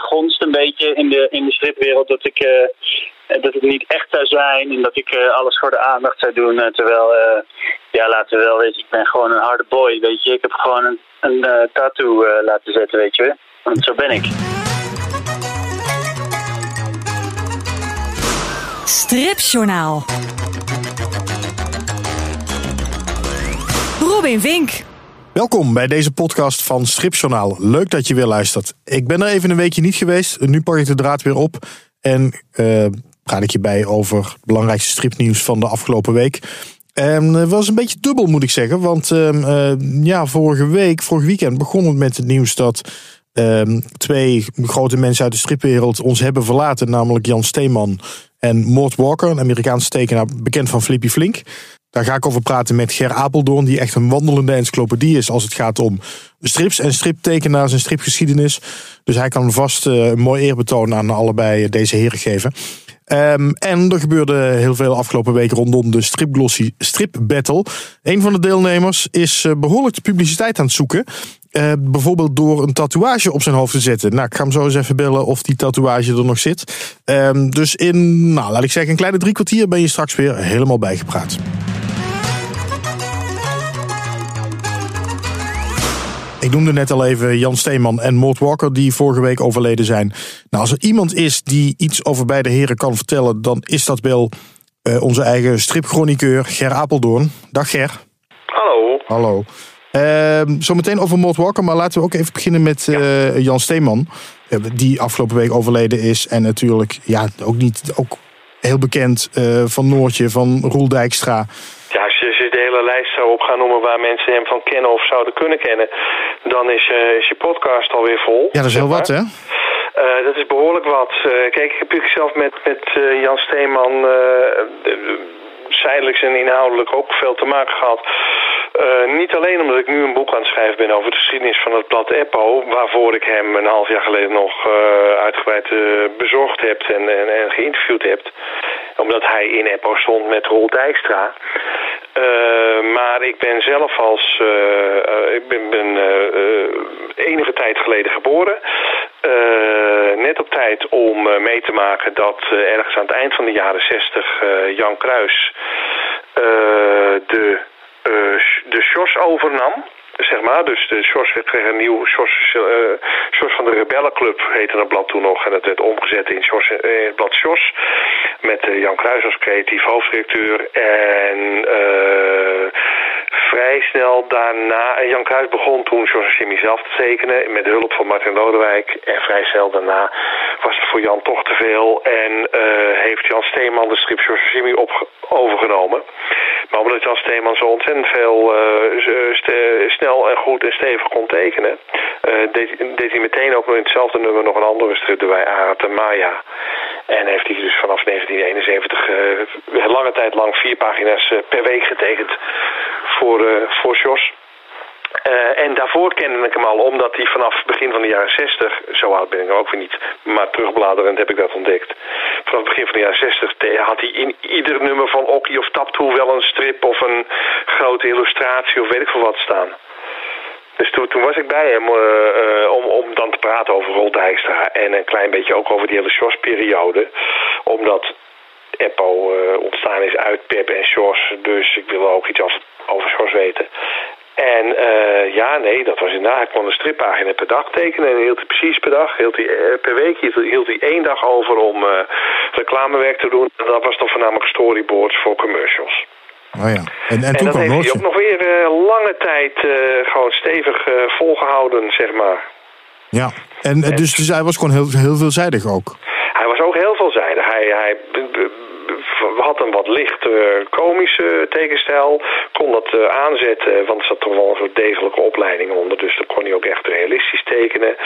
het gonst een beetje in de, in de stripwereld dat ik, uh, dat ik niet echt zou zijn en dat ik uh, alles voor de aandacht zou doen. terwijl, ja, laten we wel weten, ik ben gewoon een harde boy, weet je. Ik heb gewoon een, een tattoo laten zetten, weet je. Want zo ben ik. Stripjournaal. Robin Vink. Welkom bij deze podcast van Stripjournaal. Leuk dat je weer luistert. Ik ben er even een weekje niet geweest. Nu pak ik de draad weer op. En uh, praat ik je bij over het belangrijkste stripnieuws van de afgelopen week. En het was een beetje dubbel moet ik zeggen. Want uh, ja, vorige week, vorig weekend begon het met het nieuws dat uh, twee grote mensen uit de stripwereld ons hebben verlaten. Namelijk Jan Steeman en Mort Walker, een Amerikaanse tekenaar bekend van Flippy Flink. Daar ga ik over praten met Ger Apeldoorn, die echt een wandelende encyclopedie is als het gaat om strips en striptekenaars en stripgeschiedenis. Dus hij kan vast uh, een mooi eerbetoon aan allebei deze heren geven. Um, en er gebeurde heel veel afgelopen week rondom de Stripglossy Strip Battle. Een van de deelnemers is uh, behoorlijk de publiciteit aan het zoeken. Bijvoorbeeld door een tatoeage op zijn hoofd te zetten. Nou, ik ga hem zo eens even bellen of die tatoeage er nog zit. Um, dus in, nou, laat ik zeggen, een kleine drie kwartier ben je straks weer helemaal bijgepraat. Ik noemde net al even Jan Steeman en Mort Walker, die vorige week overleden zijn. Nou, als er iemand is die iets over beide heren kan vertellen, dan is dat wel uh, onze eigen stripchroniqueur Ger Apeldoorn. Dag Ger. Hallo. Hallo. Uh, zometeen over Mort Walker, maar laten we ook even beginnen met uh, Jan Steeman. Uh, die afgelopen week overleden is. En natuurlijk, ja, ook niet ook heel bekend van Noortje, van Roel Dijkstra lijst zou op gaan noemen waar mensen hem van kennen of zouden kunnen kennen, dan is, uh, is je podcast alweer vol. Ja, dat is heel wat, hè? Uh, dat is behoorlijk wat. Uh, kijk, ik heb natuurlijk zelf met, met Jan Steeman zijdelijks en inhoudelijk ook veel te maken gehad. Uh, niet alleen omdat ik nu een boek aan het schrijven ben over de geschiedenis van het blad Eppo, waarvoor ik hem een half jaar geleden nog uh, uitgebreid uh, bezorgd heb en, en, en, geïnterviewd heb. Omdat hij in Eppo stond met Roel Dijkstra. Maar ik ben zelf als. ik ben, ben enige tijd geleden geboren. net op tijd om mee te maken dat ergens aan het eind van de jaren 60 Jan Kruis de de SJOS overnam. Zeg maar, dus de SJOS werd kreeg een nieuw SJOS, uh, van de Rebellenclub heette dat blad toen nog. En dat werd omgezet in, SJOS, in het blad SJOS. Met Jan Kruis als creatief hoofddirecteur. En vrij snel daarna, Jan Kruis begon toen George Jimmy zelf te tekenen met hulp van Martin Lodewijk. En vrij snel daarna was het voor Jan toch te veel en uh, heeft Jan Steeman de strip George Jimmy overgenomen. Maar omdat Jan Steeman zo ontzettend veel uh, snel en goed en stevig kon tekenen, deed, hij meteen ook in hetzelfde nummer nog een andere strip erbij, Arat en Maya. En heeft hij dus vanaf 1971 uh, lange tijd lang vier pagina's per week getekend voor, voor Jos. Uh, en daarvoor kende ik hem al, omdat hij vanaf begin van de jaren 60, zo oud ben ik ook weer niet, maar terugbladerend heb ik dat ontdekt. Vanaf begin van de jaren 60 had hij in ieder nummer van Okkie of Taptoe wel een strip of een grote illustratie of weet ik veel wat staan. Dus toen, was ik bij hem om, dan te praten over Rold Dijkstra en een klein beetje ook over die hele SJOS-periode. Omdat Eppo ontstaan is uit Pep en Sjors, dus ik wil ook iets over, over Sjors weten. En uh, ja, nee, dat was inderdaad. Hij kon een strippagina per dag tekenen en hield hij precies per dag, hield hij, uh, per week hield, hij één dag over om uh, reclamewerk te doen. En dat was dan voornamelijk storyboards voor commercials. Oh ja. En, en, en toen dat heeft hij ook nog weer lange tijd gewoon stevig volgehouden, zeg maar. Ja, en, dus, dus hij was gewoon heel, heel veelzijdig ook? Hij was ook heel veelzijdig. Hij, hij had een wat licht uh, komische tekenstijl. Kon dat uh, aanzetten, want er zat toch wel een soort degelijke opleiding onder. Dus dan kon hij ook echt realistisch tekenen.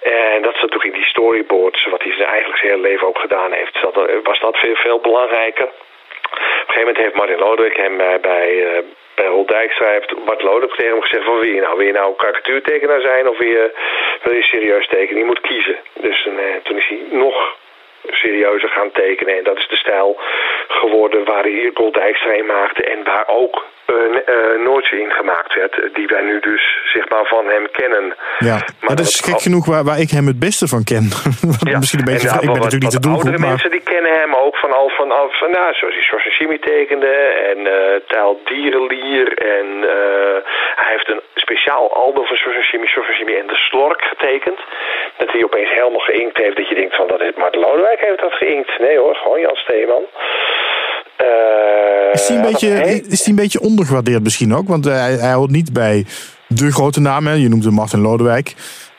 En dat zat toch in die storyboards, wat hij eigenlijk zijn hele leven ook gedaan heeft. Was dat veel, veel belangrijker. Op een gegeven moment heeft Martin Lodewijk hem bij, bij, bij Roel Dijkstra Bart Lodewijk tegen hem gezegd van wil je nou, wil je nou karikatuurtekenaar zijn of wil je, wil je serieus tekenen? Je moet kiezen. Dus toen is hij nog serieuzer gaan tekenen. En dat is de stijl geworden waar hij Dijkstra in maakte en waar ook uh, Noortje in gemaakt werd, die wij nu dus zeg maar van hem kennen. Ja, maar, dat is gek genoeg waar, waar ik hem het beste van ken. ja. Misschien een beetje, ik ben natuurlijk niet te doen. Oudere maar... mensen die kennen hem ook van al van, al van nou, zoals hij Sashimi tekende en uh, Taal Dierenlier en uh, hij heeft een speciaal album van Sashimi, Sashimi en de Slork getekend. Dat hij opeens helemaal geïnkt heeft dat je denkt van dat is Martin Lodewijk heeft dat geïnkt. Nee hoor, gewoon Jan Steeman. Uh, is hij een, beetje, is een beetje ondergewaardeerd misschien ook? Want hij, hij hoort niet bij de grote namen. Je noemt hem Martin Lodewijk.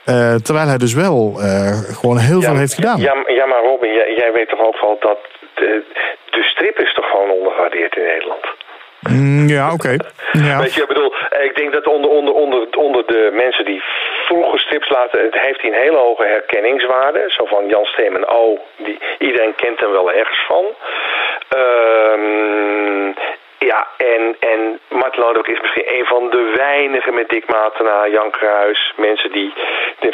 Uh, terwijl hij dus wel uh, gewoon heel veel heeft gedaan. Ja, ja maar Robin, jij, jij, weet toch ook wel dat de, de strip is toch gewoon ondergewaardeerd in Nederland? Mm, ja, oké. Ja. Weet je, ik bedoel, ik denk dat onder, onder, onder, onder de mensen die vroeger strips laten, het heeft hij een hele hoge herkenningswaarde. Zo van Jan Steeman, oh, die, iedereen kent hem wel ergens van. Um, ja, en, en Martin Lodewijk is misschien een van de weinigen met Dick Matena, Jan Kruis. Mensen die,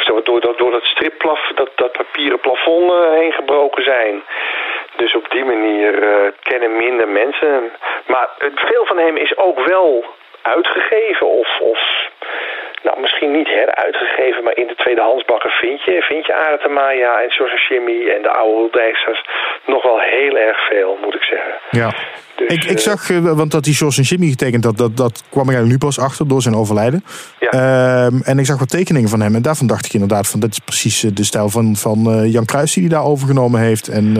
door, door, door dat stripplaf, dat, dat papieren plafond uh, heen gebroken zijn. Dus op die manier uh, kennen minder mensen Maar veel van hem is ook wel uitgegeven of, of nou, misschien niet heruitgegeven, maar in de tweedehandsbakken vind je, vind je Maya en Jimmy en de oude Holdijsters nog wel heel erg veel, moet ik zeggen. Ja. Dus, ik, ik eh, zag, eh, want dat die en Jimmy getekend, dat, dat, dat kwam ik nu pas achter door zijn overlijden. Ja. Ehm, en ik zag wat tekeningen van hem en daarvan dacht ik inderdaad van, dat is precies eh, de stijl van, van Jan Kruis die hij daar overgenomen heeft. En,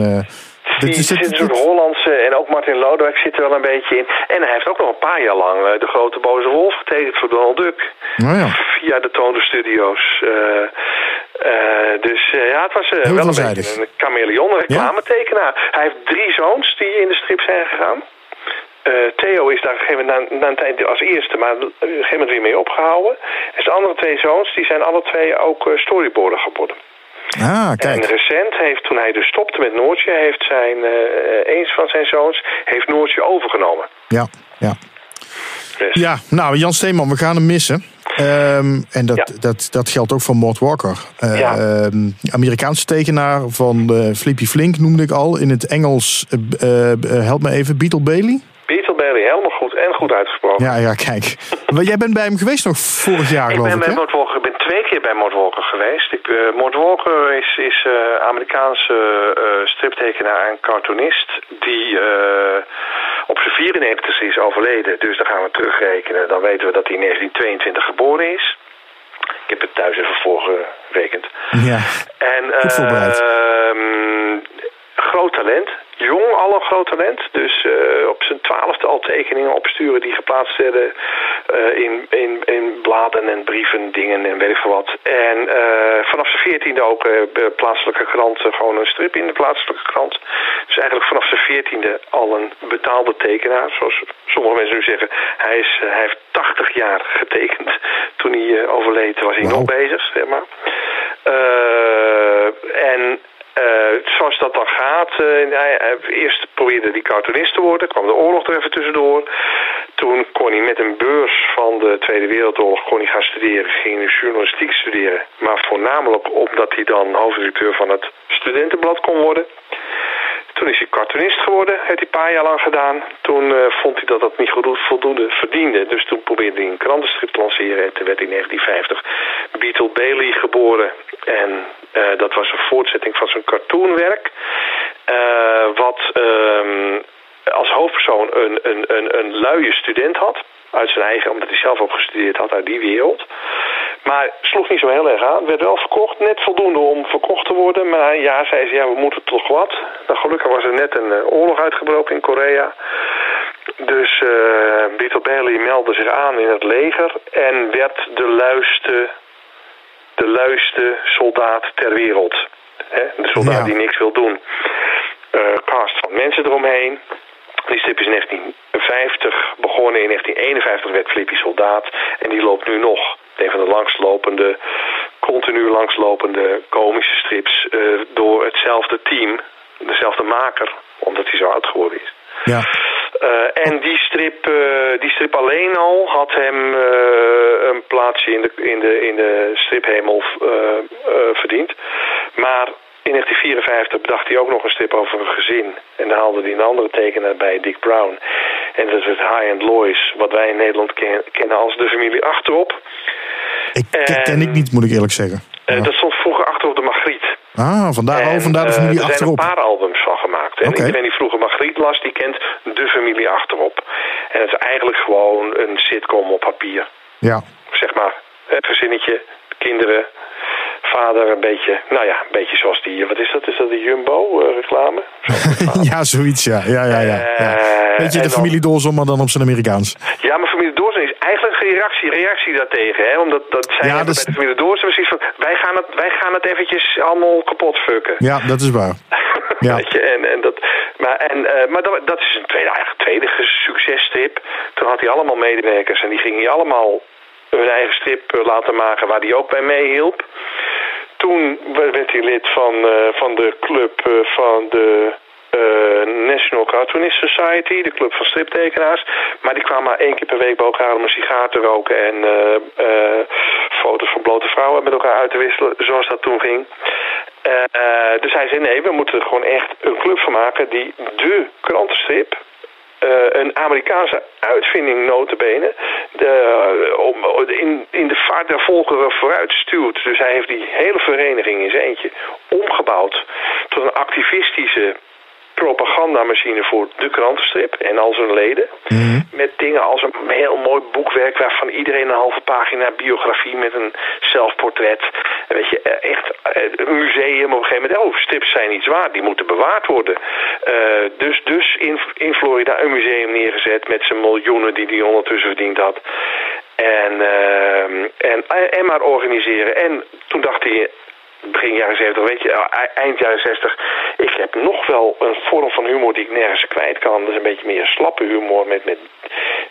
die zit een soort Hollandse en ook Martin Lodewijk zit er wel een beetje in. En hij heeft ook nog een paar jaar lang uh, de grote boze wolf getekend voor Donald Duck. Oh ja. Via de Toner Studios. Uh, uh, dus ja, het was wel een beetje een chameleon, reclametekenaar. Hij heeft drie zoons die in de strip zijn gegaan. Theo is daar op een gegeven moment na, na, een tijd als eerste, maar op een gegeven moment weer mee opgehouden. En zijn andere twee zoons, die zijn alle twee ook storyboarder geworden. Ah, kijk. En recent heeft, toen hij dus stopte met Noortje, heeft zijn, uh, een van zijn zoons heeft Noortje overgenomen. Ja, ja. Dus. Ja, nou, Jan Steeman, we gaan hem missen. Um, en dat, ja. dat, dat geldt ook voor Mort Walker. Uh, ja. uh, Amerikaanse tekenaar van uh, Flippy Flink noemde ik al. In het Engels, help me even, Beetle Bailey? Beetle Bailey, helemaal goed en goed uitgesproken. Ja, ja, kijk. Jij bent bij hem geweest nog vorig jaar, ik geloof ben ik, bij Mort Walker, ben keer bij Mort Walker geweest. Ik, uh, Mort Walker is, is uh, Amerikaanse uh, striptekenaar en cartoonist die op zijn 94 is overleden. Dus dan gaan we terugrekenen. Dan weten we dat hij in 1922 geboren is. Ik heb het thuis even voorgerekend. Ja, en, uh, groot talent jong al een groot talent. Dus uh, op zijn twaalfde al tekeningen opsturen die geplaatst werden uh, in, in, in bladen en brieven, dingen en weet ik veel wat. En uh, vanaf zijn veertiende ook plaatselijke krant, gewoon een strip in de plaatselijke krant. Dus eigenlijk vanaf zijn veertiende al een betaalde tekenaar, zoals sommige mensen nu zeggen. Hij, is, hij heeft 80 jaar getekend. Toen hij overleed was hij wow. nog bezig, zeg maar. en zoals dat dan gaat, hij, hij, eerst probeerde hij cartoonist te worden, kwam de oorlog er even tussendoor. Toen kon hij met een beurs van de Tweede Wereldoorlog kon hij gaan studeren, ging hij journalistiek studeren. Maar voornamelijk omdat hij dan hoofdredacteur van het studentenblad kon worden. Toen is hij cartoonist geworden, heeft hij een paar jaar lang gedaan. Toen uh, vond hij dat dat niet voldoende verdiende. Dus toen probeerde hij een krantenstrip te lanceren. En toen werd in 1950 Beetle Bailey geboren. En uh, dat was een voortzetting van zijn cartoonwerk. Uh, wat um, als hoofdpersoon een, een, een, een luie student had. Uit zijn eigen, omdat hij zelf ook gestudeerd had uit die wereld. Maar sloeg niet zo heel erg aan. Werd wel verkocht, net voldoende om verkocht te worden. Maar ja, zei ze, ja, we moeten toch wat. Nou, gelukkig was er net een uh, oorlog uitgebroken in Korea. Dus uh, Bailey meldde zich aan in het leger en werd de luiste, de luiste soldaat ter wereld. He, de soldaat ja. die niks wil doen. Uh, cast van mensen eromheen. Die strip is in 1950 begonnen. In 1951 werd Flippy soldaat. En die loopt nu nog. Een van de langslopende, continu langslopende komische strips uh, door hetzelfde team. Dezelfde maker, omdat hij zo oud geworden is. Ja. Uh, en die strip, uh, die strip alleen al had hem uh, een plaatsje in de, in de, in de striphemel verdiend. Maar in 1954 bedacht hij ook nog een strip over een gezin. En dan haalde hij een andere tekenaar bij, Dick Brown. En dat is het High-End Lois, wat wij in Nederland kennen als de familie Achterop. Ik ken, ken ik niet, moet ik eerlijk zeggen. Uh, Dat stond vroeger achter op de Magriet. Ah, vandaar, en, oh, vandaar de familie Achterop. Er zijn een paar albums van gemaakt. En okay. iedereen die vroeger Magriet las, die kent de familie Achterop. En het is eigenlijk gewoon een sitcom op papier. Ja. Zeg maar, het gezinnetje, kinderen, vader een beetje, nou ja, een beetje zoals die, wat is dat? Is dat de Jumbo-reclame? ja, zoiets, ja. ja, ja, ja, ja. Beetje de dan, familie Dawson, maar dan op zijn Amerikaans. Ja, maar familie Dawson is eigenlijk een reactie, reactie daartegen, hè? Omdat dat zij Ja, hebben dus- bij de familie Dawson precies van, wij gaan, het, wij gaan het eventjes allemaal kapot fucken. Ja, dat is waar. Ja. Weet je, en, en dat, maar en, eh, maar dat, dat is een tweede, eigenlijk tweede successtrip. Toen had hij allemaal medewerkers en die gingen hij allemaal hun eigen strip eh, laten maken waar hij ook bij meehielp. Toen werd hij lid van, eh, van de club eh, van de eh, National Cartoonist Society, de club van striptekenaars. Maar die kwamen maar één keer per week bij elkaar om een sigaar te roken en foto's van blote vrouwen met elkaar uit te wisselen, zoals dat toen ging. Dus hij zei nee, we moeten er gewoon echt een club van maken die de krantenstrip een Amerikaanse uitvinding notabene de, om, in, in de vaart der volkeren vooruit stuurt. Dus hij heeft die hele vereniging in zijn eentje omgebouwd tot een activistische propagandamachine voor de krantenstrip en al zijn leden. Met dingen als een heel mooi boekwerk waarvan iedereen een halve pagina biografie met een zelfportret. En Weet je, eh, echt eh, een museum op een gegeven moment. Oh, strips zijn iets waard, die moeten bewaard worden. Eh, dus dus in, in Florida een museum neergezet met zijn miljoenen die hij ondertussen verdiend had. En, ehm, en, en maar organiseren. En toen begin jaren 70, weet je, e- eind jaren 60. Ik heb nog wel een vorm van humor die ik nergens kwijt kan. Dat is een beetje meer slappe humor met, met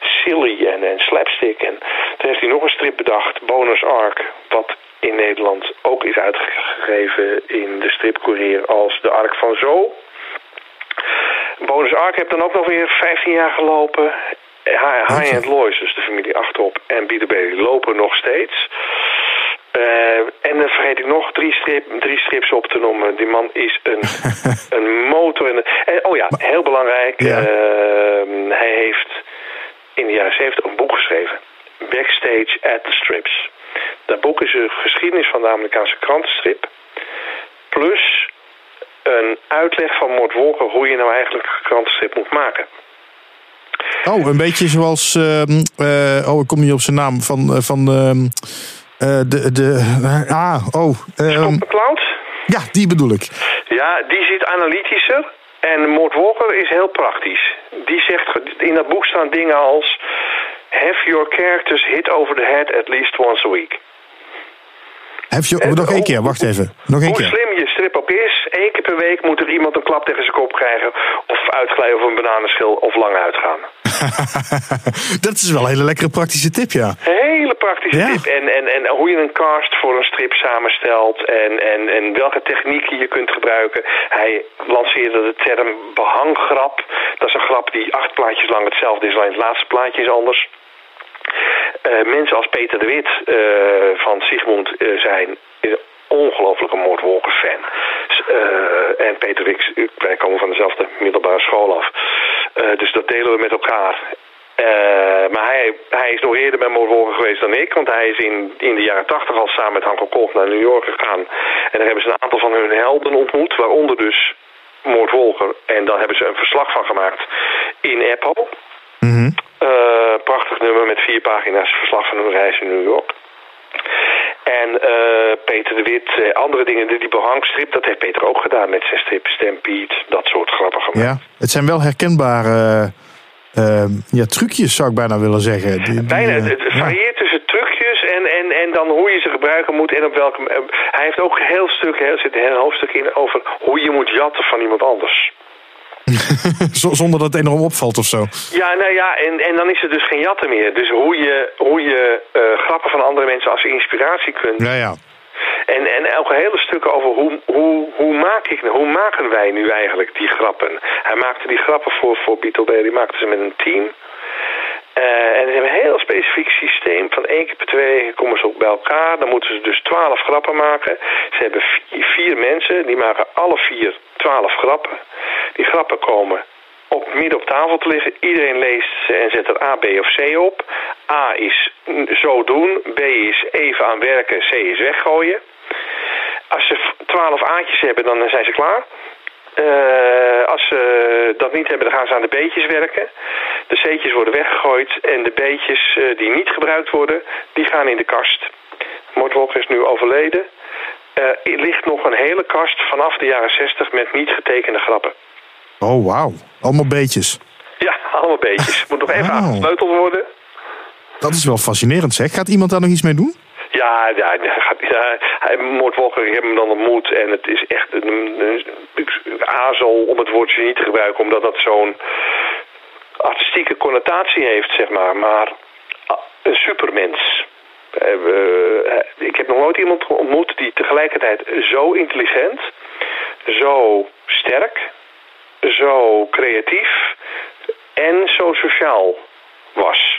silly en, en slapstick. En toen heeft hij nog een strip bedacht, Bonus Ark, wat in Nederland ook is uitgegeven in de stripcourier als de Ark van Zo. Bonus Ark heeft dan ook nog weer 15 jaar gelopen. High End Lois, dus de familie achterop, en Bailey lopen nog steeds. Uh, en dan vergeet ik nog drie, strip, drie strips op te noemen. Die man is een, een motor. En, en, oh ja, heel belangrijk. Ja. Uh, hij heeft in de jaren 70 een boek geschreven. Backstage at the Strips. Dat boek is een geschiedenis van de Amerikaanse krantenstrip. Plus een uitleg van Mort Walker hoe je nou eigenlijk een krantenstrip moet maken. Oh, een beetje zoals. Uh, uh, oh, ik kom niet op zijn naam. Van. van uh, de, de, ah, oh. Um, Cloud? Ja, die bedoel ik. Ja, die zit analytischer. En Mort Walker is heel praktisch. Die zegt, in dat boek staan dingen als... Have your characters hit over the head at least once a week. Heb je, en, nog één keer, wacht even. Nog één hoe keer. slim je strip ook is, één keer per week moet er iemand een klap tegen zijn kop krijgen... of uitglijden over een bananenschil of lang uitgaan. dat is wel een hele lekkere praktische tip, ja. Hele praktische Ja. tip. En, en, en hoe je een cast voor een strip samenstelt en, en, en welke technieken je kunt gebruiken. Hij lanceerde de term behanggrap. Dat is een grap die acht plaatjes lang hetzelfde is, alleen het laatste plaatje is anders. Uh, mensen als Peter de Wit uh, van Sigmund uh, zijn ongelofelijke Moordwolken fan. En Peter Wix, wij komen van dezelfde middelbare school af. Uh, dus dat delen we met elkaar. Uh, maar hij, hij is nog eerder bij Moordwolken geweest dan ik. Want hij is in, in de jaren tachtig al samen met Hanko Kolk naar New York gegaan. En daar hebben ze een aantal van hun helden ontmoet. Waaronder dus Moordwolker. En daar hebben ze een verslag van gemaakt in Apple. Mm -hmm. Uh, prachtig nummer met vier pagina's verslag van hun reis in New York. En uh, Peter de Wit, uh, andere dingen, die behangstrip, dat heeft Peter ook gedaan met zijn strip Stampede, dat soort grappen gemaakt. Ja, het zijn wel herkenbare ja, trucjes, zou ik bijna willen zeggen. Die, die, bijna, het, het varieert ja. tussen trucjes en, en, en dan hoe je ze gebruiken moet en op welke... hij heeft ook een heel stuk, er zit een heel hoofdstuk in over hoe je moet jatten van iemand anders. Zonder dat het enorm opvalt of zo. Ja, nou ja, en, en dan is er dus geen jatten meer. Dus hoe je, hoe je uh, grappen van andere mensen als inspiratie kunt. Ja, ja. En, en ook hele stukken over hoe, hoe, hoe, maak ik, hoe maken wij nu eigenlijk die grappen. Hij maakte die grappen voor, voor Beatle Bay, die maakte ze met een team. Uh, en ze hebben een heel specifiek systeem. Van één keer per twee komen ze ook bij elkaar. Dan moeten ze dus twaalf grappen maken. Ze hebben vier, vier, mensen, die maken alle vier twaalf grappen. Die grappen komen op midden op tafel te liggen. Iedereen leest ze en zet er A, B of C op. A is zo doen. B is even aan werken. C is weggooien. Als ze twaalf A'tjes hebben, dan zijn ze klaar. Uh, als ze dat niet hebben, dan gaan ze aan de beetjes werken. De C'tjes worden weggegooid en de beetjes uh, die niet gebruikt worden, die gaan in de kast. Mort Walker is nu overleden. Uh, er ligt nog een hele kast vanaf de jaren 60 met niet getekende grappen. Oh, wauw. Allemaal beetjes. Ja, allemaal beetjes. Moet nog even wow. aangesleuteld worden. Dat is wel fascinerend zeg. Gaat iemand daar nog iets mee doen? Ja, ja, ja hij, ik heb hem dan ontmoet en het is echt een, azel om het woordje niet te gebruiken, omdat dat zo'n artistieke connotatie heeft, zeg maar. Maar een supermens. Ik heb nog nooit iemand ontmoet die tegelijkertijd zo intelligent, zo sterk, zo creatief en zo sociaal was.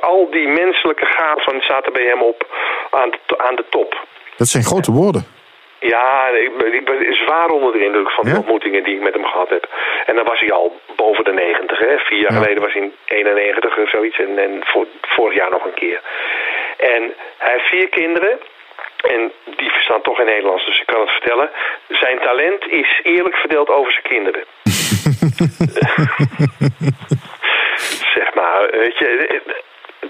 Al die menselijke gaven zaten bij hem op aan de, aan de top. Dat zijn grote woorden. Ja, ik, ik ben zwaar onder de indruk van de ontmoetingen die ik met hem gehad heb. En dan was hij al boven de 90. Hè. Vier jaar geleden was hij in 91 of zoiets. En, en voor, vorig jaar nog een keer. En hij heeft vier kinderen. En die verstaan toch in Nederlands, dus ik kan het vertellen. Zijn talent is eerlijk verdeeld over zijn kinderen. zeg maar, weet je,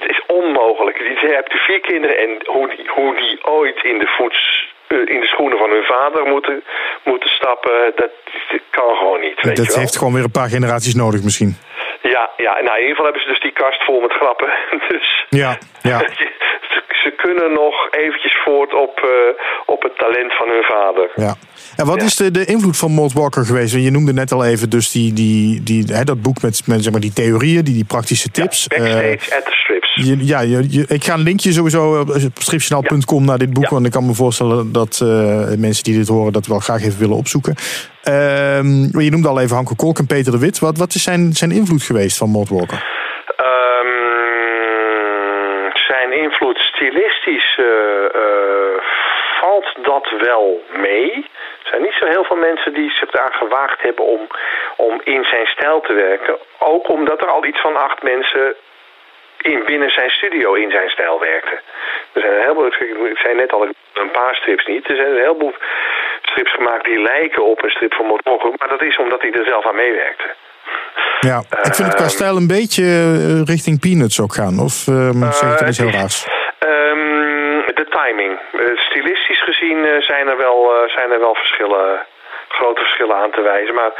het is onmogelijk. Je hebt vier kinderen en hoe die, hoe die ooit in de voets eh, in de schoenen van hun vader moeten, moeten stappen, dat, kan gewoon niet. Weet dat heeft gewoon weer een paar generaties nodig misschien. Ja, ja, nou in ieder geval hebben ze dus die kast vol met grappen. Dus ja, ja. ze kunnen nog eventjes voort op, uh, op het talent van hun vader. Ja. En wat is de, de invloed van Mort Walker geweest? Je noemde net al even dus die, die, die, hè, dat boek met, met zeg maar, die theorieën, die, die praktische tips. Ja, backstage uh, at the. Je, ja, je, ik ga een linkje sowieso op stripjournaal.com naar dit boek. Want ik kan me voorstellen dat uh, mensen die dit horen dat wel graag even willen opzoeken. Uh, je noemde al even Hanko Kolk en Peter de Wit. Wat, wat is zijn, zijn invloed geweest van Mort Walker? Um, zijn invloed stilistisch uh, valt dat wel mee. Er zijn niet zo heel veel mensen die zich daar gewaagd hebben om, om in zijn stijl te werken. Ook omdat er al iets van acht mensen in binnen zijn studio in zijn stijl werkten. Er zijn een heleboel, ik zei net al, een paar strips niet. Er zijn een heleboel strips gemaakt die lijken op een strip van Motorgo, maar dat is omdat hij er zelf aan meewerkte. Ja, ik vind het qua ehm, stijl een beetje eh, richting Peanuts ook gaan. Of um, zeg ik dat iets heel raars? Um, de timing. Uh, stilistisch gezien uh, zijn, er wel, zijn er wel verschillen grote verschillen aan te wijzen. Maar,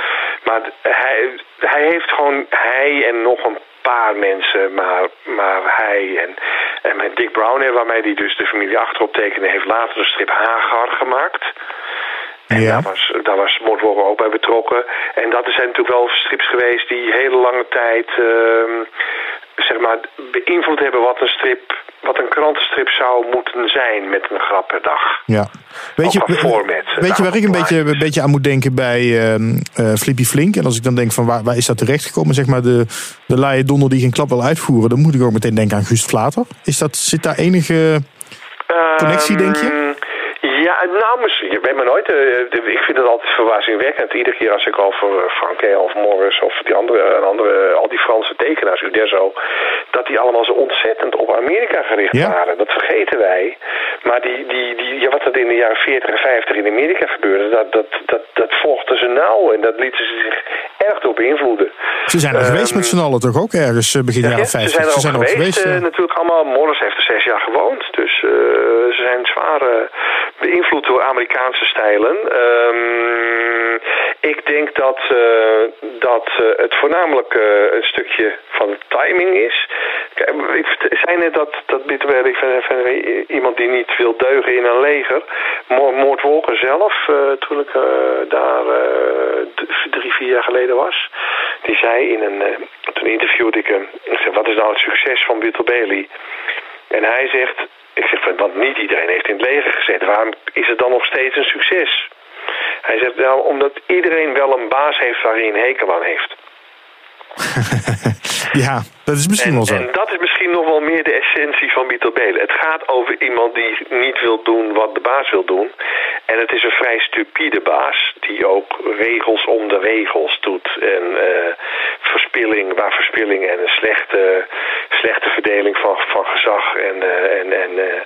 maar hij, hij heeft gewoon, hij en nog een paar mensen, maar, maar hij en, en met Dick Brown, waarmee hij dus de familie achterop tekende, heeft later de strip Hagar gemaakt. En ja. daar was, daar was ook bij betrokken. En dat zijn natuurlijk wel strips geweest die hele lange tijd uh, zeg maar, beïnvloed hebben wat een strip wat een krantenstrip zou moeten zijn met een grap per dag. Ja. Weet je, weet je waar ik een beetje, een beetje aan moet denken bij uh, Flippy Flink? En als ik dan denk van waar, waar is dat terechtgekomen? Zeg maar de, de laaie donder die geen klap wil uitvoeren. Dan moet ik ook meteen denken aan Gust Vlater. Is dat, zit daar enige connectie, denk je? Ehm, nou, je weet maar nooit. Uh, ik vind het altijd verbazingwekkend. Iedere keer als ik over Franke of Morris of die andere, andere, al die Franse tekenaars, Uderzo, dat die allemaal zo ontzettend op Amerika gericht waren. Dat vergeten wij. Maar die, die, die, ja, wat er in de jaren 40 en 50 in Amerika gebeurde, dat, dat, dat, dat volgden ze nauw en dat lieten ze zich erg door beïnvloeden. Ze zijn er um, geweest met z'n allen toch ook ergens eh, begin jaren 50? Ze zijn er, ze zijn er geweest, geweest uh, natuurlijk allemaal. Morris heeft er zes jaar gewoond, dus uh, ze zijn zware beïnvloed door Amerikaanse stijlen. Um, ik denk dat, uh, dat uh, het voornamelijk uh, een stukje van timing is. Kijk, ik zei net dat, dat Bitterberg iemand die niet wil deugen in een leger. Moord Wolker zelf, toen ik daar drie, vier jaar geleden was, die zei in een, toen interviewde ik hem, ik zei, wat is nou het succes van Bitter Bailey? En hij zegt, ik zeg, want niet iedereen heeft in het leger gezeten. Waarom is het dan nog steeds een succes? Hij zegt, nou, omdat iedereen wel een baas heeft waar hij een hekel aan heeft. ja, dat is misschien en, wel zo. En dat is misschien nog wel meer de essentie van Mito Belen. Het gaat over iemand die niet wil doen wat de baas wil doen. En het is een vrij stupide baas die ook regels om de regels doet. En uh, verspilling waar verspilling en een slechte, slechte verdeling van, van gezag en, uh, en, en, uh,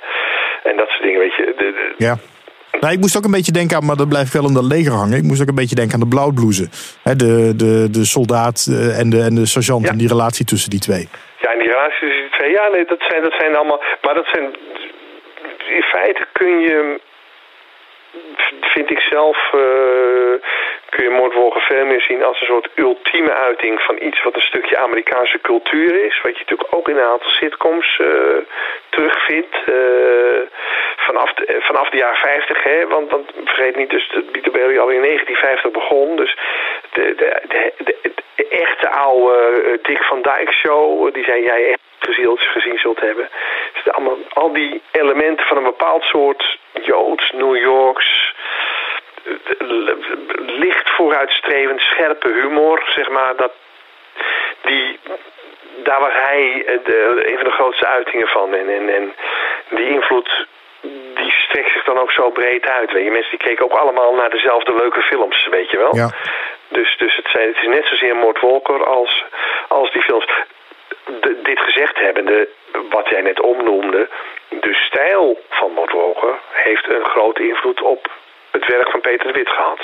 en dat soort dingen. Weet je. De, de, ja. Nou, ik moest ook een beetje denken aan, maar dat blijft wel in dat leger hangen. Ik moest ook een beetje denken aan de blauwbloezen. De, de, de soldaat en de, en de sergeant ja. en die relatie tussen die twee. Ja, en die relatie tussen die twee, ja, nee, dat zijn, dat zijn allemaal. Maar dat zijn. In feite kun je. Vind ik zelf. Uh, kun je Moordwolken veel meer zien als een soort ultieme uiting van iets wat een stukje Amerikaanse cultuur is. Wat je natuurlijk ook in een aantal sitcoms uh, terugvindt. Uh, vanaf, de, vanaf de jaren 50, hè, want, vergeet niet, dus dat Bailey al in 1950 begon. Dus de, de, de, de echte oude uh, Dick van Dyke show, die zijn jij echt gezien, zult hebben. Dus allemaal, al die elementen van een bepaald soort Joods, New Yorks, licht vooruitstrevend, scherpe humor, zeg maar, dat die, daar was hij de, een van de grootste uitingen van. En, en, en die invloed die strekt zich dan ook zo breed uit. Weet je. Mensen die keken ook allemaal naar dezelfde leuke films, weet je wel. Ja. Dus, dus het, zijn, het is net zozeer Mort Walker als, als die films. De, dit gezegd hebbende, wat jij net omnoemde, de stijl van Mort Walker heeft een grote invloed op het werk van Peter de Wit gehad.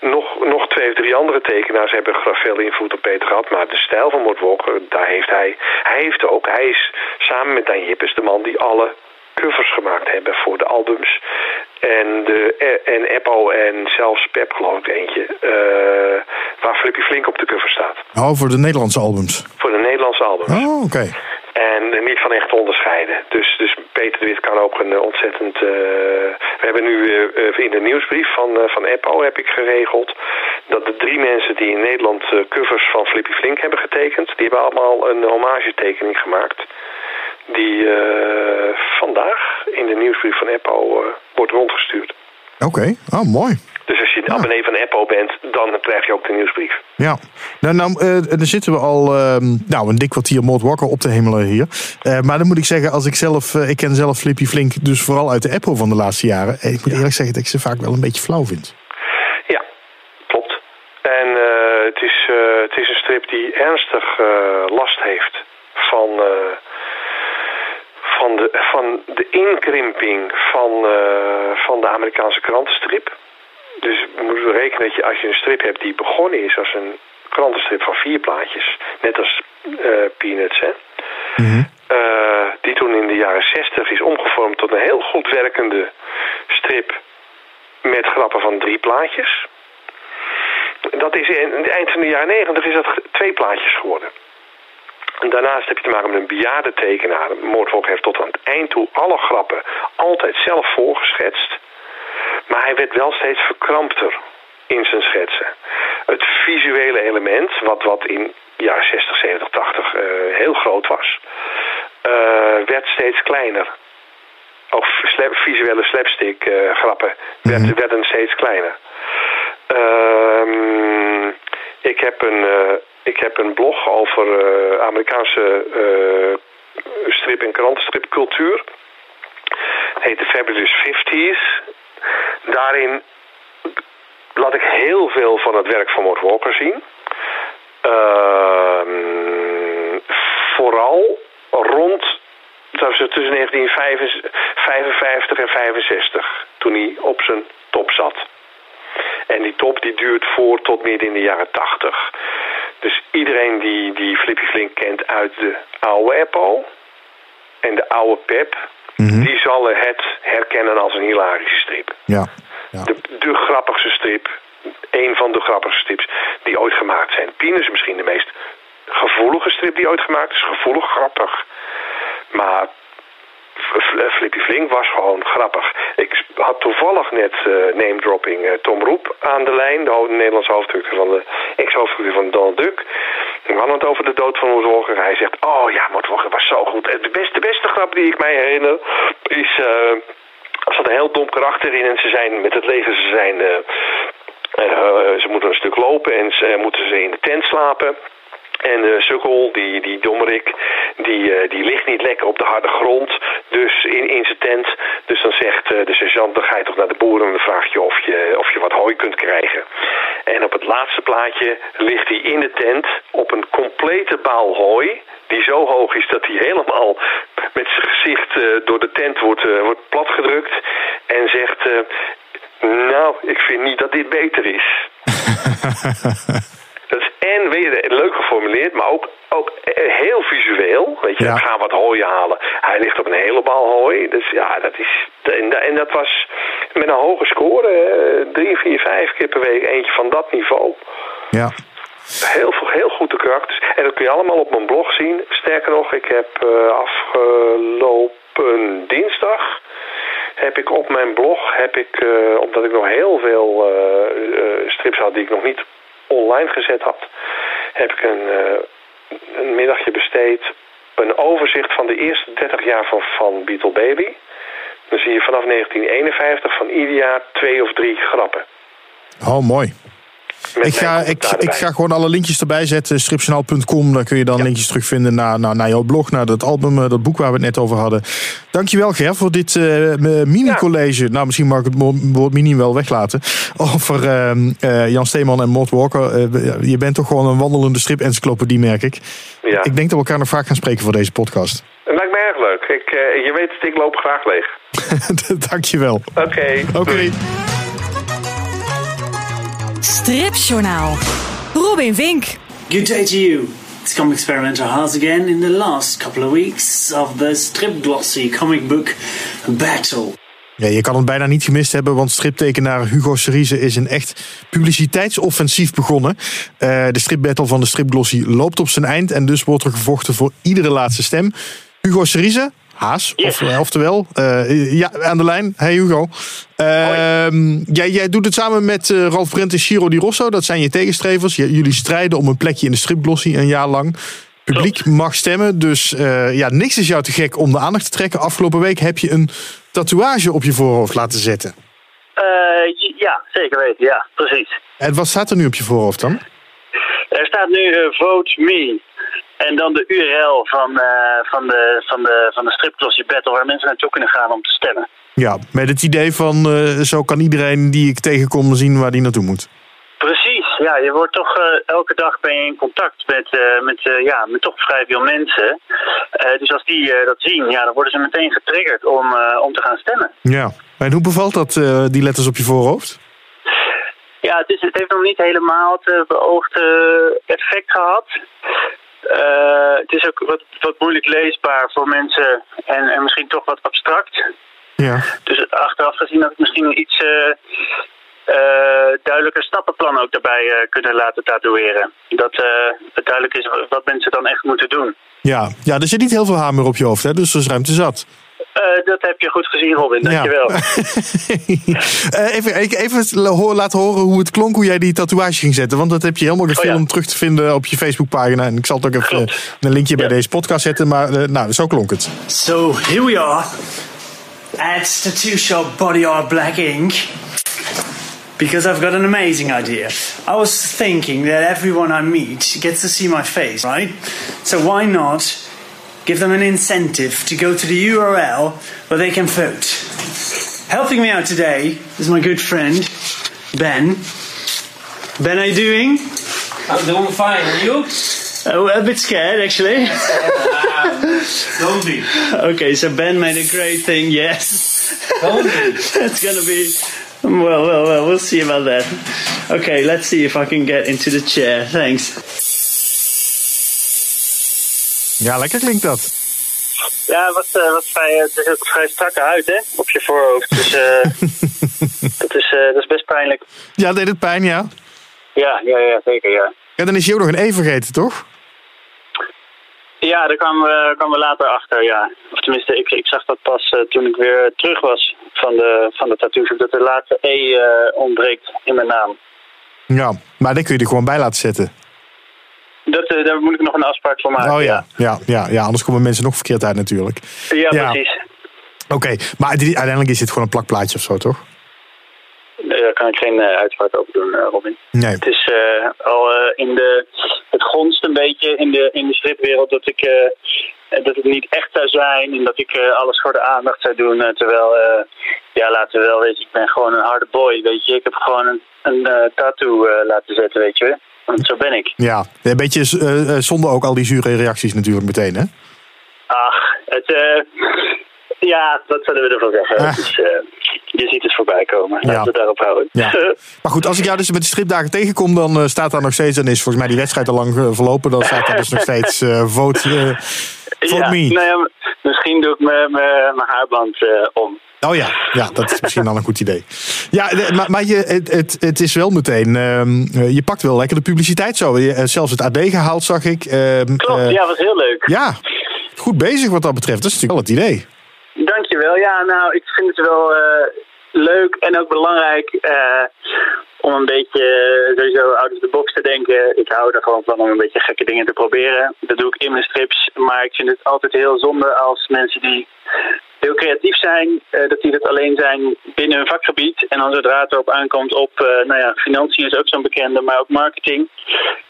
Nog, nog twee of drie andere tekenaars hebben veel invloed op Peter gehad. Maar de stijl van Mort Walker, daar heeft hij... Hij heeft ook, hij is samen met Dan Jippes de man die alle covers gemaakt hebben voor de albums. En, de, en Eppo en zelfs Pep geloof ik eentje. Uh, waar Flippy Flink op de cover staat. Oh, voor de Nederlandse albums? Voor de Nederlandse albums. Oh, oké. Okay. En niet van echt te onderscheiden. Dus, dus Peter de Wit kan ook een ontzettend... Uh, we hebben nu uh, in de nieuwsbrief van, uh, van Eppo heb ik geregeld... dat de drie mensen die in Nederland covers van Flippy Flink hebben getekend... die hebben allemaal een hommagetekening gemaakt die uh, vandaag in de nieuwsbrief van Eppo uh, wordt rondgestuurd. Oké, okay. oh mooi. Dus als je ja. abonnee van Eppo bent, dan krijg je ook de nieuwsbrief. Ja, nou, nou uh, dan zitten we al nou, een dik kwartier Mort Walker op te hemelen hier. maar dan moet ik zeggen, als ik zelf, ik ken zelf Flippy Flink, dus vooral uit de Eppo van de laatste jaren. Ik moet eerlijk zeggen dat ik ze vaak wel een beetje flauw vind. Ja, klopt. En het, is, het is een strip die ernstig last heeft van van de, van de inkrimping van, uh, van de Amerikaanse krantenstrip. Dus we moeten rekenen dat je als je een strip hebt die begonnen is als een krantenstrip van vier plaatjes, net als uh, Peanuts, hè. Mm -hmm. uh, die toen in de jaren zestig is omgevormd tot een heel goed werkende strip met grappen van drie plaatjes. Dat is in het eind van de jaren negentig is dat twee plaatjes geworden. Daarnaast heb je te maken met een bejaarde tekenaar. Moordwolk heeft tot aan het eind toe alle grappen altijd zelf voorgeschetst. Maar hij werd wel steeds verkrampter in zijn schetsen. Het visuele element, wat, wat in jaren 60, 70, 80 uh, heel groot was, uh, werd steeds kleiner. Ook slap, visuele slapstick uh, grappen werd, mm-hmm. werden steeds kleiner. Uh, ik heb een, uh, ik heb een blog over uh, Amerikaanse uh, strip- en krantenstripcultuur. Het heet The Fabulous 50s. Daarin laat ik heel veel van het werk van Mort Walker zien. Uh, vooral rond tussen 1955 en 65, toen hij op zijn top zat. En die top die duurt voor tot midden in de jaren 80. Dus iedereen die, die Flippy Flink kent uit de oude Eppo en de oude Pep, mm -hmm. die zal het herkennen als een hilarische strip. Ja. ja. De, de grappigste strip, een van de grappigste strips die ooit gemaakt zijn. Pien is misschien de meest gevoelige strip die ooit gemaakt is. Gevoelig, grappig. Maar Flippy Flink was gewoon grappig. Ik had toevallig net uh, name-dropping uh, Tom Roep aan de lijn, de Nederlandse hoofddrukker van de ex-hoofddrukker van Donald Duck. We hadden het over de dood van Mort Walker. Hij zegt, oh ja, Mort Walker was zo goed. De beste, beste grap die ik mij herinner is... Uh, er zat een heel dom karakter in en ze zijn met het leger, ze zijn... Ze moeten een stuk lopen en ze moeten ze in de tent slapen. En de sukkel, die, die dommerik, die, eh, die ligt niet lekker op de harde grond. Dus in, in zijn tent. Dus dan zegt eh, de sergeant, dan ga je toch naar de boeren en dan vraag je of, je of je wat hooi kunt krijgen. En op het laatste plaatje ligt hij in de tent op een complete baal hooi. Die zo hoog is dat hij helemaal met zijn gezicht eh, door de tent wordt, wordt platgedrukt. En zegt, nou, ik vind niet dat dit beter is. En weer leuk geformuleerd, maar ook, ook heel visueel. Weet je, Ja. ga wat hooi halen. Hij ligt op een hele bal hooi. Dus ja, dat is. En, en dat was met een hoge score. eh, Drie, vier, vijf keer per week. Eentje van dat niveau. Ja. Heel, heel goed de karakters. En dat kun je allemaal op mijn blog zien. Sterker nog, ik heb eh, afgelopen dinsdag heb ik op mijn blog, heb ik, eh, omdat ik nog heel veel eh, strips had die ik nog niet online gezet had, heb ik een, eh, een middagje besteed. Een overzicht van de eerste 30 jaar van, van Beatle Baby. Dan zie je vanaf 1951 van ieder jaar twee of drie grappen. Oh, mooi. Ik ga, ik, ik ga gewoon alle linkjes erbij zetten. Stripjournaal.com. Daar kun je dan linkjes terugvinden naar, naar, naar jouw blog, naar dat album, eh, dat boek waar we het net over hadden. Dankjewel Ger voor dit eh, m- mini-college. Nou, misschien mag ik het woord mini wel weglaten. Over ehm, eh, Jan Steeman en Mort Walker. Eh, je bent toch gewoon een wandelende strip-encyclopedie, merk ik. Ja. Ik denk dat we elkaar nog vaak gaan spreken voor deze podcast. Het lijkt me erg leuk. Ik, eh, je weet het, ik loop graag leeg. Dankjewel. Oké. Oké. doei. Stripjournaal. Robin Vink. Good day to you. It's Comic Experimental House again in the last couple of weeks of the strip glossy comic book battle. Ja, je kan het bijna niet gemist hebben, want striptekenaar Hugo Cerise is een echt publiciteitsoffensief begonnen. Eh, de stripbattle van de stripglossy loopt op zijn eind en dus wordt er gevochten voor iedere laatste stem. Hugo Cerise, Haas, Yes. of, oftewel, eh, ja, aan de lijn. Hey Hugo. Ehm, jij, jij doet het samen met eh, Ralf Brent en Shiro Di Rosso, dat zijn je tegenstrevers. J- jullie strijden om een plekje in de stripglossy een jaar lang. Publiek mag stemmen, dus eh, ja, niks is jou te gek om de aandacht te trekken. Afgelopen week heb je een tatoeage op je voorhoofd laten zetten. Ja, zeker weten. Ja, precies. En wat staat er nu op je voorhoofd dan? Er staat nu Vote Me. En dan de URL van, eh, van, de, van, de, van de stripglossy battle waar mensen naartoe kunnen gaan om te stemmen. Ja, met het idee van eh, zo kan iedereen die ik tegenkom zien waar die naartoe moet. Precies, ja, je wordt toch eh, elke dag ben je in contact met, met, ja, met toch vrij veel mensen. Dus als die dat zien, ja, dan worden ze meteen getriggerd om, om te gaan stemmen. Ja. En hoe bevalt dat, die letters op je voorhoofd? Ja, het, is, het heeft nog niet helemaal het beoogde effect gehad. Eh, het is ook wat, wat moeilijk leesbaar voor mensen en, en misschien toch wat abstract. Ja. Dus achteraf gezien had ik misschien iets eh, eh, duidelijker stappenplan ook daarbij kunnen laten tatoeëren. Dat het duidelijk is wat mensen dan echt moeten doen. Ja. ja, er zit niet heel veel hamer op je hoofd, hè? dus er is ruimte zat. Eh, dat heb je goed gezien, Robin. Dankjewel. Ja. Eh, even, even ho- laten horen hoe het klonk hoe jij die tatoeage ging zetten. Want dat heb je helemaal gefilmd Oh ja. terug te vinden op je Facebookpagina. En ik zal het ook even Klopt. eh, een linkje bij Ja. deze podcast zetten. Maar nou, zo klonk het. So here we are at Tattoo Shop Body Art Black Ink. Because I've got an amazing idea. I was thinking that everyone I meet gets to see my face, right? So why not give them an incentive to go to the URL where they can vote? Helping me out today is my good friend, Ben. Ben, how you doing? I'm doing fine, and you? Oh, a bit scared, actually. Uh, don't be. Okay, so Ben made a great thing, yes. Don't be. It's gonna be. Well, well, well, we'll see about that. Okay, let's see if I can get into the chair. Thanks. Ja, lekker klinkt dat. Ja, wat, eh, wat vrij, het is ook vrij strakke huid hè, op je voorhoofd. Dus eh, dat, is, eh, dat is best pijnlijk. Ja, deed het pijn, ja. Ja, ja, ja, zeker ja. Ja, dan is je ook nog een E vergeten, toch? Ja, daar kwamen we, kwamen we later achter, ja. Of tenminste, ik, ik zag dat pas eh, toen ik weer terug was van de, van de tattoo. Dat de laatste E eh, ontbreekt in mijn naam. Ja, maar dan kun je er gewoon bij laten zetten. Dat, eh, daar moet ik nog een afspraak voor maken. Oh ja, ja, ja, ja anders komen mensen nog verkeerd uit natuurlijk. Ja, Ja. precies. Oké, maar uiteindelijk is dit gewoon een plakplaatje of zo, toch? Daar kan ik geen uh, uitspraak over doen, Robin. Nee. Het is uh, al in de, het gonst een beetje in de, in de stripwereld dat ik dat het niet echt zou zijn en dat ik alles voor de aandacht zou doen. terwijl, ja, laten we wel weten, ik ben gewoon een harde boy, weet je. Ik heb gewoon een, een tattoo laten zetten, weet je. Want zo ben ik. Ja, een beetje zonder ook al die zure reacties natuurlijk meteen, hè? Ach, het... ja, wat zullen we ervan zeggen? Ah. Je ziet het voorbij komen. Laten Ja. we daarop houden. Ja. Maar goed, als ik jou dus met de stripdagen tegenkom, dan staat daar nog steeds, dan is volgens mij die wedstrijd al lang verlopen, dan staat er dus nog steeds vote, vote ja, me. nou ja, misschien doe ik mijn haarband om. Oh ja, ja, dat is misschien dan een goed idee. Ja, maar, maar je, het, het, het is wel meteen, ehm, eh, je pakt wel lekker de publiciteit zo. Je, eh, zelfs het AD gehaald, zag ik. Ehm, Klopt, eh, ja, was heel leuk. ja, goed bezig wat dat betreft. Dat is natuurlijk wel het idee. Dankjewel. Ja, nou, ik vind het wel leuk en ook belangrijk om een beetje sowieso out of the box te denken. Ik hou er gewoon van om een beetje gekke dingen te proberen. Dat doe ik in mijn strips, maar ik vind het altijd heel zonde als mensen die heel creatief zijn, eh, dat die dat alleen zijn binnen hun vakgebied. En dan zodra het erop aankomt op, eh, nou ja, financiën is ook zo'n bekende, maar ook marketing.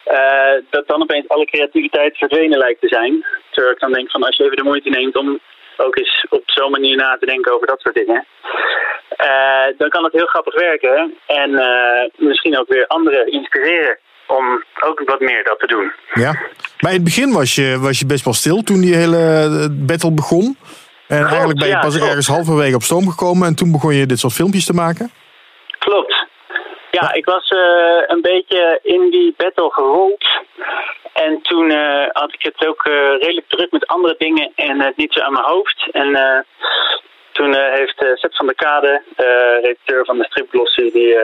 eh, dat dan opeens alle creativiteit verdwenen lijkt te zijn. Terwijl ik dan denk van als je even de moeite neemt om ook eens op zo'n manier na te denken over dat soort dingen. dan kan het heel grappig werken. En misschien ook weer anderen inspireren om ook wat meer dat te doen. Ja. Maar in het begin was je, was je best wel stil toen die hele battle begon. En eigenlijk ben je pas ergens halverwege op stoom gekomen en toen begon je dit soort filmpjes te maken. Klopt. Ja, ik was eh, een beetje in die battle gerold. En toen eh, had ik het ook eh, redelijk druk met andere dingen en het niet zo aan mijn hoofd. En toen heeft Sepp van der Kade, redacteur van de Stripglossie, die,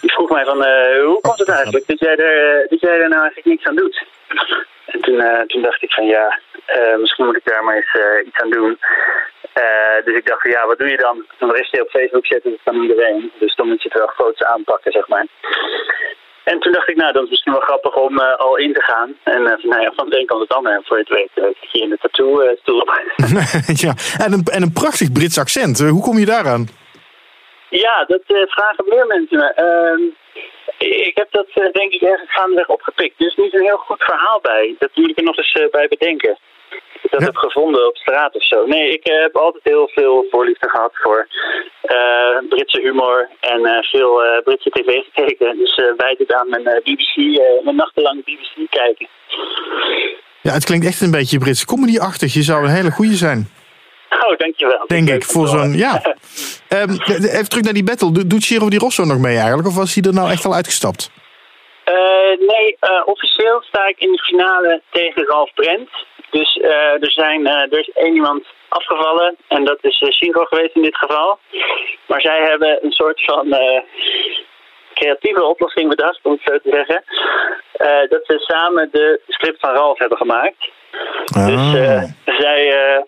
die vroeg mij van eh, hoe komt het eigenlijk dat jij, er, dat jij er nou eigenlijk niks aan doet? En toen, toen dacht ik van ja, misschien moet ik daar maar eens eh, iets aan doen. Eh, dus ik dacht van ja, wat doe je dan? Dan de rest op Facebook zetten, dat kan iedereen. Dus dan moet je het wel groots aanpakken, zeg maar. En toen dacht ik, nou, dat is misschien wel grappig om eh, al in te gaan. En eh, nou ja, van het een komt het ander. En voor je het weet, eh, zit je in de tattoo-stoel. ja. en, een, en een prachtig Brits accent. Eh, Hoe kom je daaraan? ja, dat eh, vragen meer mensen me. Ehm, ik heb dat eh, denk ik ergens gaandeweg opgepikt. Er is niet een heel goed verhaal bij. Dat moet ik er nog eens eh, bij bedenken. Dat ik dat Ja. heb gevonden op straat of zo. Nee, ik eh, heb altijd heel veel voorliefde gehad voor eh, Britse humor en eh, veel Britse tv gekeken. Dus wij dit aan mijn BBC, mijn nachtenlang BBC kijken. Ja, het klinkt echt een beetje Brits comedy-achtig. Je zou een hele goeie zijn, Oh, dankjewel. denk ik. Voor zo'n, ja. Ehm, even terug naar die battle. Do- Doet Giro Di Rosso nog mee eigenlijk? Of was hij er nou echt al uitgestapt? Nee, officieel sta ik in de finale tegen Ralf Brent. Dus eh, er, zijn, eh, er is één iemand afgevallen en dat is uh, Giro geweest in dit geval. Maar zij hebben een soort van eh, creatieve oplossing bedacht, om het zo te zeggen. Eh, dat ze samen de strip van Ralf hebben gemaakt. Dus eh, zij, eh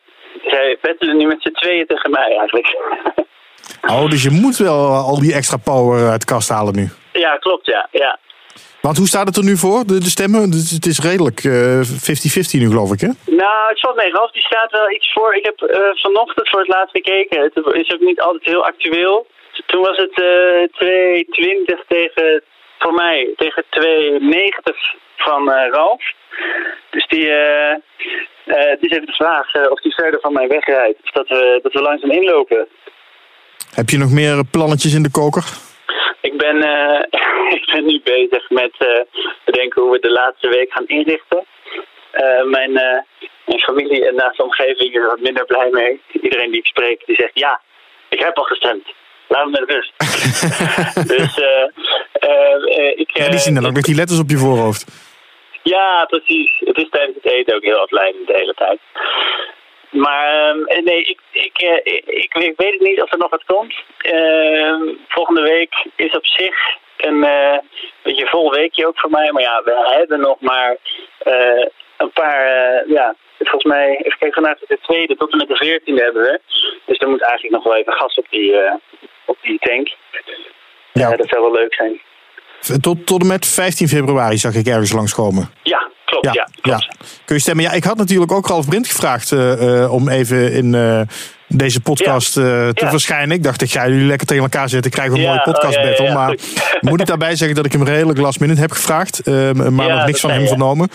zij battelen nu met z'n tweeën tegen mij eigenlijk. Oh, dus je moet wel al die extra power uit de kast halen nu. ja, klopt ja. ja. Want hoe staat het er nu voor, de, de stemmen? Het is- redelijk eh, 50-50 nu, geloof ik, hè? Nou, het valt mee. Ralf die staat wel iets voor. Ik heb eh, vanochtend voor het laatst gekeken. Het is ook niet altijd heel actueel. Toen was het eh 2,20 tegen, voor mij, tegen 2,90 van eh Ralf. Dus die, eh eh, het is even de vraag eh, of die verder van mij wegrijdt. Of dat we, dat we langzaam inlopen. Heb je nog meer plannetjes in de koker? Ik ben, eh, ik ben nu bezig met eh, bedenken hoe we de laatste week gaan inrichten. Eh, mijn, eh, mijn familie en naast de omgeving is er wat minder blij mee. Iedereen die ik spreek, die zegt ja, ik heb al gestemd. Laat me met rust. dus eh, eh, eh, ik... Ja, die zien dan eh, ook met die letters op je voorhoofd. ja, precies. Het is tijdens het eten ook heel afleidend de hele tijd. Maar ehm, nee, ik, ik, eh, ik, ik, weet het niet of er nog wat komt. Volgende week is op zich een eh, beetje vol weekje ook voor mij. Maar ja, we hebben nog maar eh, een paar, eh, ja, volgens mij, even kijken, vanuit de tweede tot en met de veertiende hebben we. Dus er moet eigenlijk nog wel even gas op die, eh, op die tank. Ja. Eh, dat zou wel leuk zijn. Tot, tot en met 15 februari zag ik ergens langskomen. Ja, klopt. Ja, ja, klopt. Kun je stemmen? Ja, ik had natuurlijk ook Ralf Brint gevraagd eh, eh, om even in, eh, deze podcast eh, te Ja. verschijnen. Ik dacht, ik ga jullie lekker tegen elkaar zetten. Krijgen we een Ja, mooie podcast oh, ja, ja, battle. ja, maar moet ik daarbij zeggen dat ik hem redelijk last minute heb gevraagd. eh, maar Ja, nog niks van hem vernomen.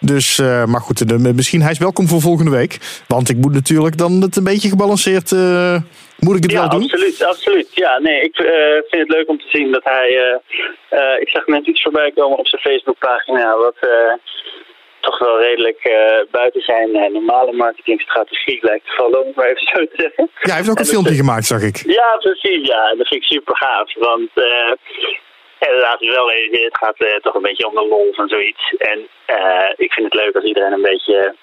Dus, eh, maar goed, de- misschien hij is welkom voor volgende week. Want ik moet natuurlijk dan het een beetje gebalanceerd... eh, moet ik het Ja, wel doen? absoluut, absoluut. Ja, nee, ik vind het leuk om te zien dat hij. ik zag net iets voorbij komen op zijn Facebookpagina. Wat toch wel redelijk eh, buiten zijn eh, normale marketingstrategie lijkt te vallen, om het maar even zo te zeggen. Ja, hij heeft ook En een dat- filmpje gemaakt, zag ik. Ja, precies. Ja, en dat vind ik super gaaf. Want eh laten we wel het gaat toch een beetje om de lol van zoiets. En eh, ik vind het leuk als iedereen een beetje,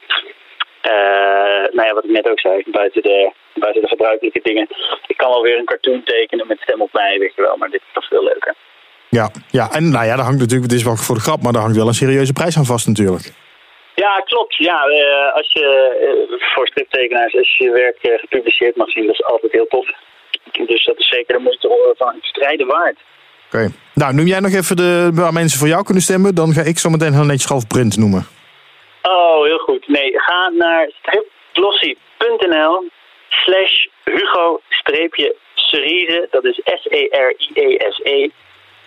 eh, nou ja, wat ik net ook zei, buiten de, buiten de gebruikelijke dingen. Ik kan wel weer een cartoon tekenen met stem op mij, weet je wel, maar dit is toch veel leuker. Ja, ja, en nou ja, daar hangt natuurlijk, het is wel voor de grap, maar daar hangt wel een serieuze prijs aan vast natuurlijk. Ja, klopt. Ja, eh, als je eh, voor striptekenaars, als je je werk eh, gepubliceerd mag zien, dat is altijd heel tof. Dus dat is zeker de moeite van het strijden waard. Oké. Nou, noem jij nog even de, waar mensen voor jou kunnen stemmen. Dan ga ik zo meteen heel netjes Ralf Print noemen. Oh, heel goed. Nee, ga naar stripglossy.nl slash Hugo-Cerise. Dat is S-E-R-I-E-S-E.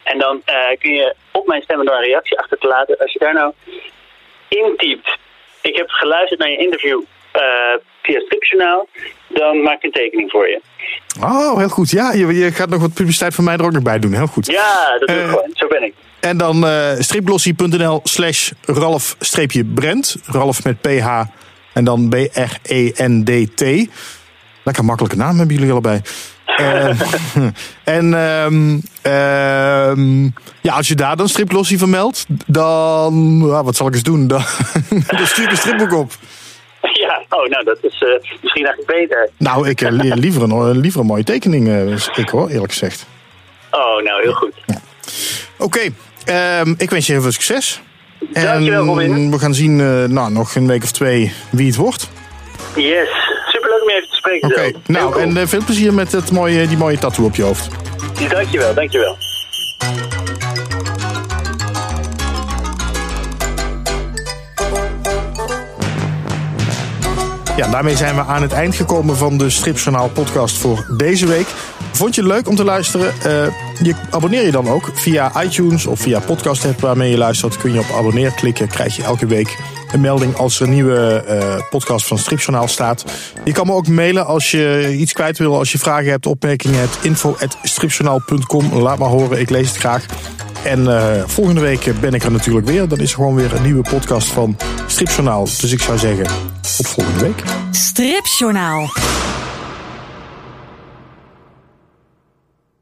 En dan kun je op mijn stemmen door een reactie achter te laten. Als je daar nou intypt, ik heb geluisterd naar je interview eh, via Stripjournaal, dan maak ik een tekening voor je. Oh, heel goed. Ja, je, je gaat nog wat publiciteit van mij er ook nog bij doen. Heel goed. Ja, dat doe ik Eh, gewoon. Zo ben ik. En dan eh stripglossy.nl slash Ralf-Brent. Ralf met PH en dan E B-R-E-N-D-T. Lekker makkelijke naam hebben jullie allebei. Eh, en ehm, ehm, ja, als je daar dan stripglossy van meldt, dan... ah, wat zal ik eens doen? Dan, dan stuur ik een stripboek op. Ja, oh, nou, dat is eh, misschien eigenlijk beter. Nou, ik eh, li- liever, een, liever een mooie tekening, ik hoor, eerlijk gezegd. Oh, nou, heel goed. Oké, ehm, ik wens je heel veel succes. Dankjewel, Robin. we gaan zien, nou, nog een week of twee wie het wordt. Yes, om je even te spreken. Oké, nou, cool. en eh, veel plezier met het mooie, die mooie tattoo op je hoofd. Dankjewel, dankjewel. Ja, daarmee zijn we aan het eind gekomen van de Stripjournaal podcast voor deze week. Vond je het leuk om te luisteren? Eh, je abonneer je dan ook via iTunes of via podcast app waarmee je luistert. Kun je op abonneer klikken, krijg je elke week een melding als er een nieuwe eh, podcast van Stripjournaal staat. Je kan me ook mailen als je iets kwijt wil, als je vragen hebt, opmerkingen hebt. info.stripjournaal.com, laat maar horen, ik lees het graag. En eh, volgende week ben ik er natuurlijk weer. Dan is er gewoon weer een nieuwe podcast van Stripjournaal. Dus ik zou zeggen, tot volgende week. Stripjournaal.